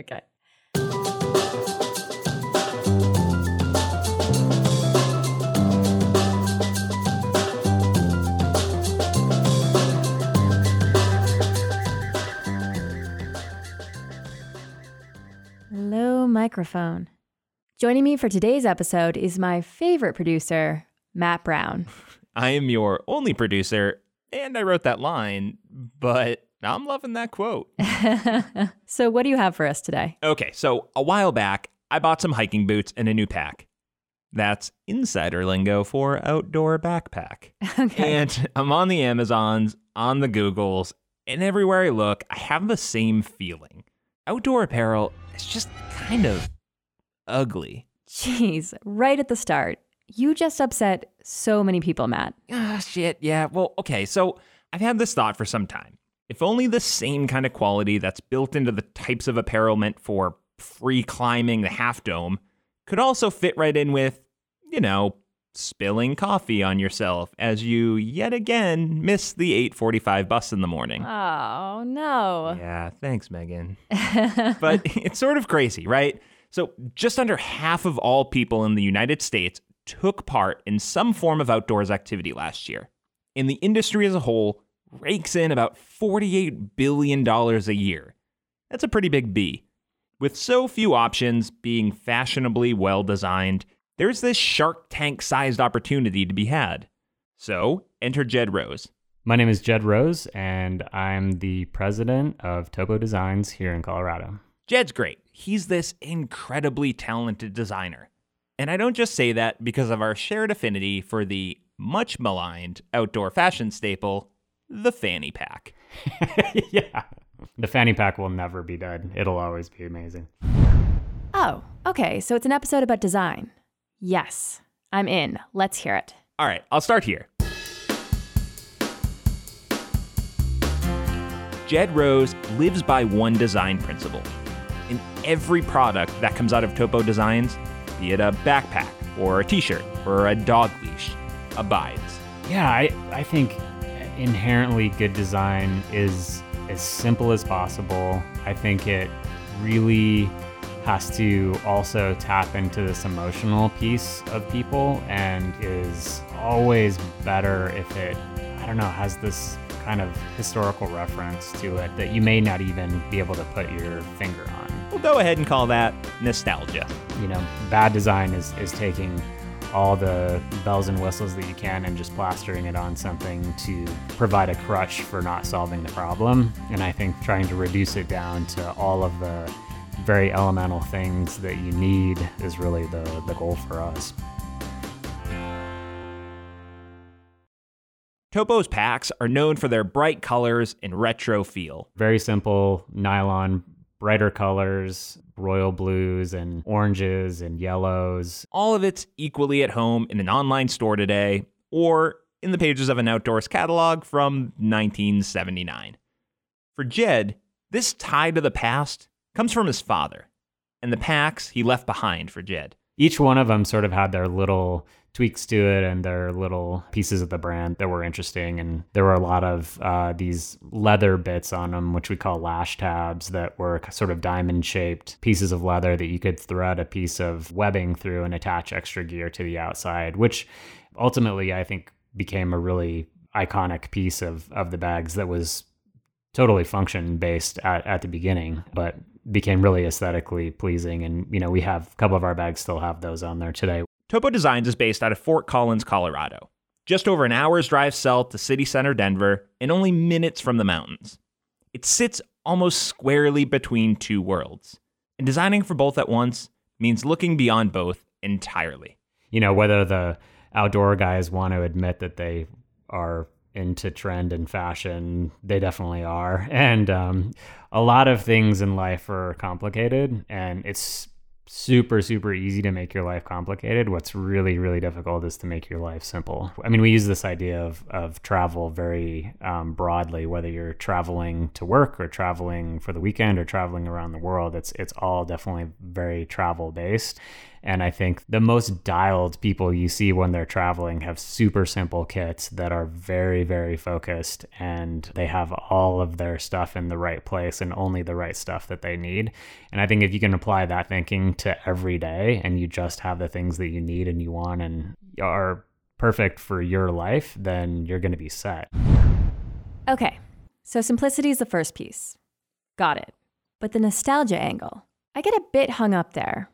okay. Hello, microphone. Joining me for today's episode is my favorite producer, Matt Brown. I am your only producer, and I wrote that line, but I'm loving that quote. so, what do you have for us today? Okay, so a while back, I bought some hiking boots and a new pack. That's insider lingo for outdoor backpack. Okay. And I'm on the Amazons, on the Googles, and everywhere I look, I have the same feeling. Outdoor apparel is just kind of ugly. Jeez, right at the start. You just upset so many people, Matt. Ah, shit. Yeah. Well, okay. So I've had this thought for some time. If only the same kind of quality that's built into the types of apparel meant for free climbing the half dome could also fit right in with, you know, spilling coffee on yourself as you yet again miss the 8:45 bus in the morning. Oh, no. Yeah, thanks, Megan. but it's sort of crazy, right? So, just under half of all people in the United States took part in some form of outdoors activity last year. In the industry as a whole rakes in about $48 billion a year. That's a pretty big B. With so few options being fashionably well designed, there's this Shark Tank sized opportunity to be had. So, enter Jedd Rose. My name is Jedd Rose, and I'm the president of Topo Designs here in Colorado. Jedd's great. He's this incredibly talented designer. And I don't just say that because of our shared affinity for the much maligned outdoor fashion staple, the fanny pack. yeah. The fanny pack will never be dead. It'll always be amazing. Oh, okay. So it's an episode about design. Yes, I'm in. Let's hear it. All right, I'll start here. Jedd Rose lives by one design principle. In every product that comes out of Topo Designs, be it a backpack or a t shirt or a dog leash, abides. Yeah, I, I think inherently good design is as simple as possible. I think it really has to also tap into this emotional piece of people and is always better if it, I don't know, has this kind of historical reference to it that you may not even be able to put your finger on. We'll go ahead and call that nostalgia. You know, bad design is, is taking all the bells and whistles that you can and just plastering it on something to provide a crutch for not solving the problem. And I think trying to reduce it down to all of the very elemental things that you need is really the, the goal for us. Topo's packs are known for their bright colors and retro feel. Very simple nylon, brighter colors, royal blues and oranges and yellows. All of it's equally at home in an online store today or in the pages of an outdoors catalog from 1979. For Jedd, this tie to the past comes from his father and the packs he left behind for Jedd. Each one of them sort of had their little tweaks to it and their little pieces of the brand that were interesting. And there were a lot of uh, these leather bits on them, which we call lash tabs, that were sort of diamond shaped pieces of leather that you could thread a piece of webbing through and attach extra gear to the outside, which ultimately I think became a really iconic piece of, of the bags that was totally function based at, at the beginning, but became really aesthetically pleasing. And, you know, we have a couple of our bags still have those on there today. Topo Designs is based out of Fort Collins, Colorado, just over an hour's drive south to city center Denver and only minutes from the mountains. It sits almost squarely between two worlds, and designing for both at once means looking beyond both entirely. You know, whether the outdoor guys want to admit that they are into trend and fashion, they definitely are. And um, a lot of things in life are complicated, and it's super super easy to make your life complicated. What's really really difficult is to make your life simple. I mean we use this idea of, of travel very um, broadly whether you're traveling to work or traveling for the weekend or traveling around the world it's it's all definitely very travel based And I think the most dialed people you see when they're traveling have super simple kits that are very, very focused and they have all of their stuff in the right place and only the right stuff that they need. And I think if you can apply that thinking to every day and you just have the things that you need and you want and are perfect for your life, then you're going to be set. Okay, so simplicity is the first piece. Got it. But the nostalgia angle, I get a bit hung up there.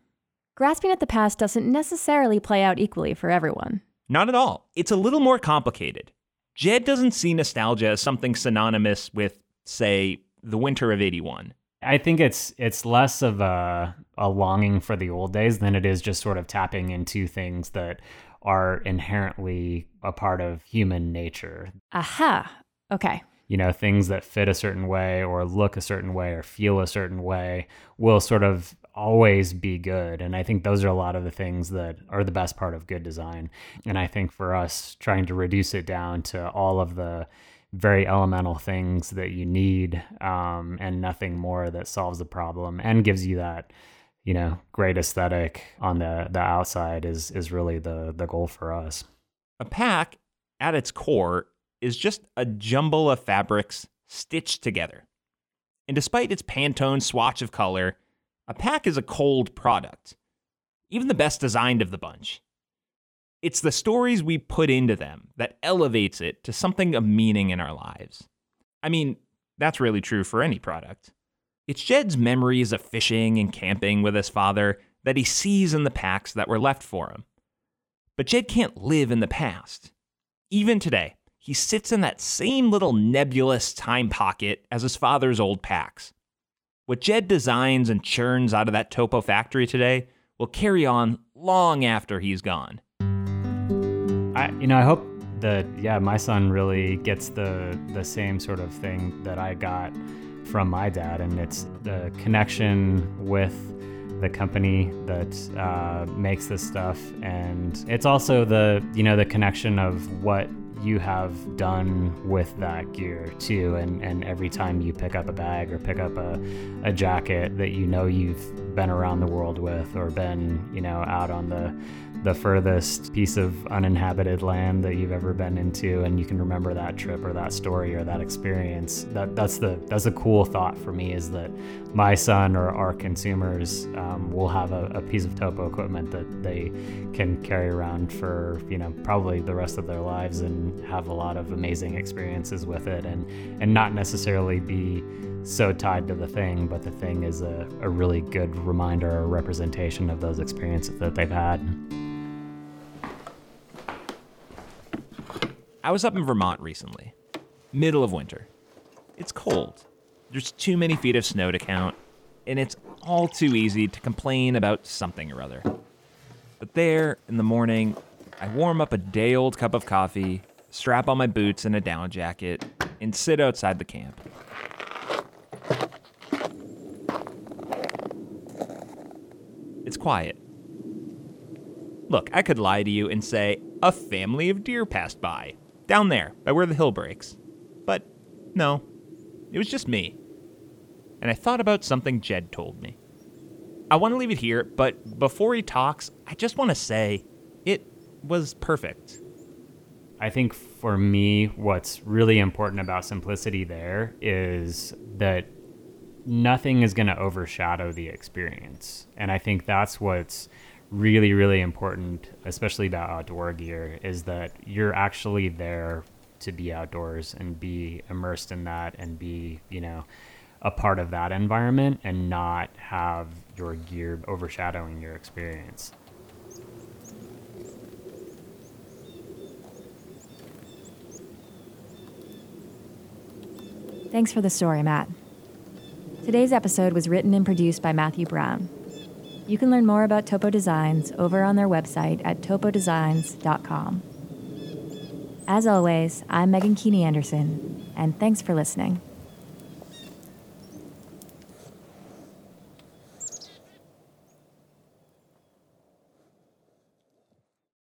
Grasping at the past doesn't necessarily play out equally for everyone. Not at all. It's a little more complicated. Jedd doesn't see nostalgia as something synonymous with, say, the winter of 81. I think it's it's less of a a longing for the old days than it is just sort of tapping into things that are inherently a part of human nature. Aha. Okay. You know, things that fit a certain way or look a certain way or feel a certain way will sort of always be good. And I think those are a lot of the things that are the best part of good design. And I think for us, trying to reduce it down to all of the very elemental things that you need um, and nothing more that solves the problem and gives you that you know great aesthetic on the the outside is is really the the goal for us a pack at its core is just a jumble of fabrics stitched together and despite its pantone swatch of color a pack is a cold product, even the best designed of the bunch. It's the stories we put into them that elevates it to something of meaning in our lives. I mean, that's really true for any product. It sheds memories of fishing and camping with his father that he sees in the packs that were left for him. But Jedd can't live in the past. Even today, he sits in that same little nebulous time pocket as his father's old packs. What Jedd designs and churns out of that topo factory today will carry on long after he's gone. I, you know, I hope that yeah, my son really gets the the same sort of thing that I got from my dad, and it's the connection with the company that uh, makes this stuff, and it's also the you know the connection of what you have done with that gear too. And, and every time you pick up a bag or pick up a, a jacket that you know you've been around the world with or been, you know, out on the the furthest piece of uninhabited land that you've ever been into and you can remember that trip or that story or that experience that that's the that's a cool thought for me is that my son or our consumers um, will have a, a, piece of topo equipment that they can carry around for you know probably the rest of their lives and have a lot of amazing experiences with it and and not necessarily be so tied to the thing, but the thing is a, a really good reminder or representation of those experiences that they've had. I was up in Vermont recently, middle of winter. It's cold. There's too many feet of snow to count, and it's all too easy to complain about something or other. But there, in the morning, I warm up a day old cup of coffee, strap on my boots and a down jacket, and sit outside the camp. It's quiet. Look, I could lie to you and say a family of deer passed by down there by where the hill breaks. But no, it was just me. And I thought about something Jedd told me. I want to leave it here, but before he talks, I just want to say it was perfect. I think for me, what's really important about simplicity there is that nothing is going to overshadow the experience. And I think that's what's really really important especially about outdoor gear is that you're actually there to be outdoors and be immersed in that and be you know a part of that environment and not have your gear overshadowing your experience Thanks for the story, Matt. Today's episode was written and produced by Matthew Brown. You can learn more about Topo Designs over on their website at topodesigns.com. As always, I'm Megan Keeney Anderson, and thanks for listening.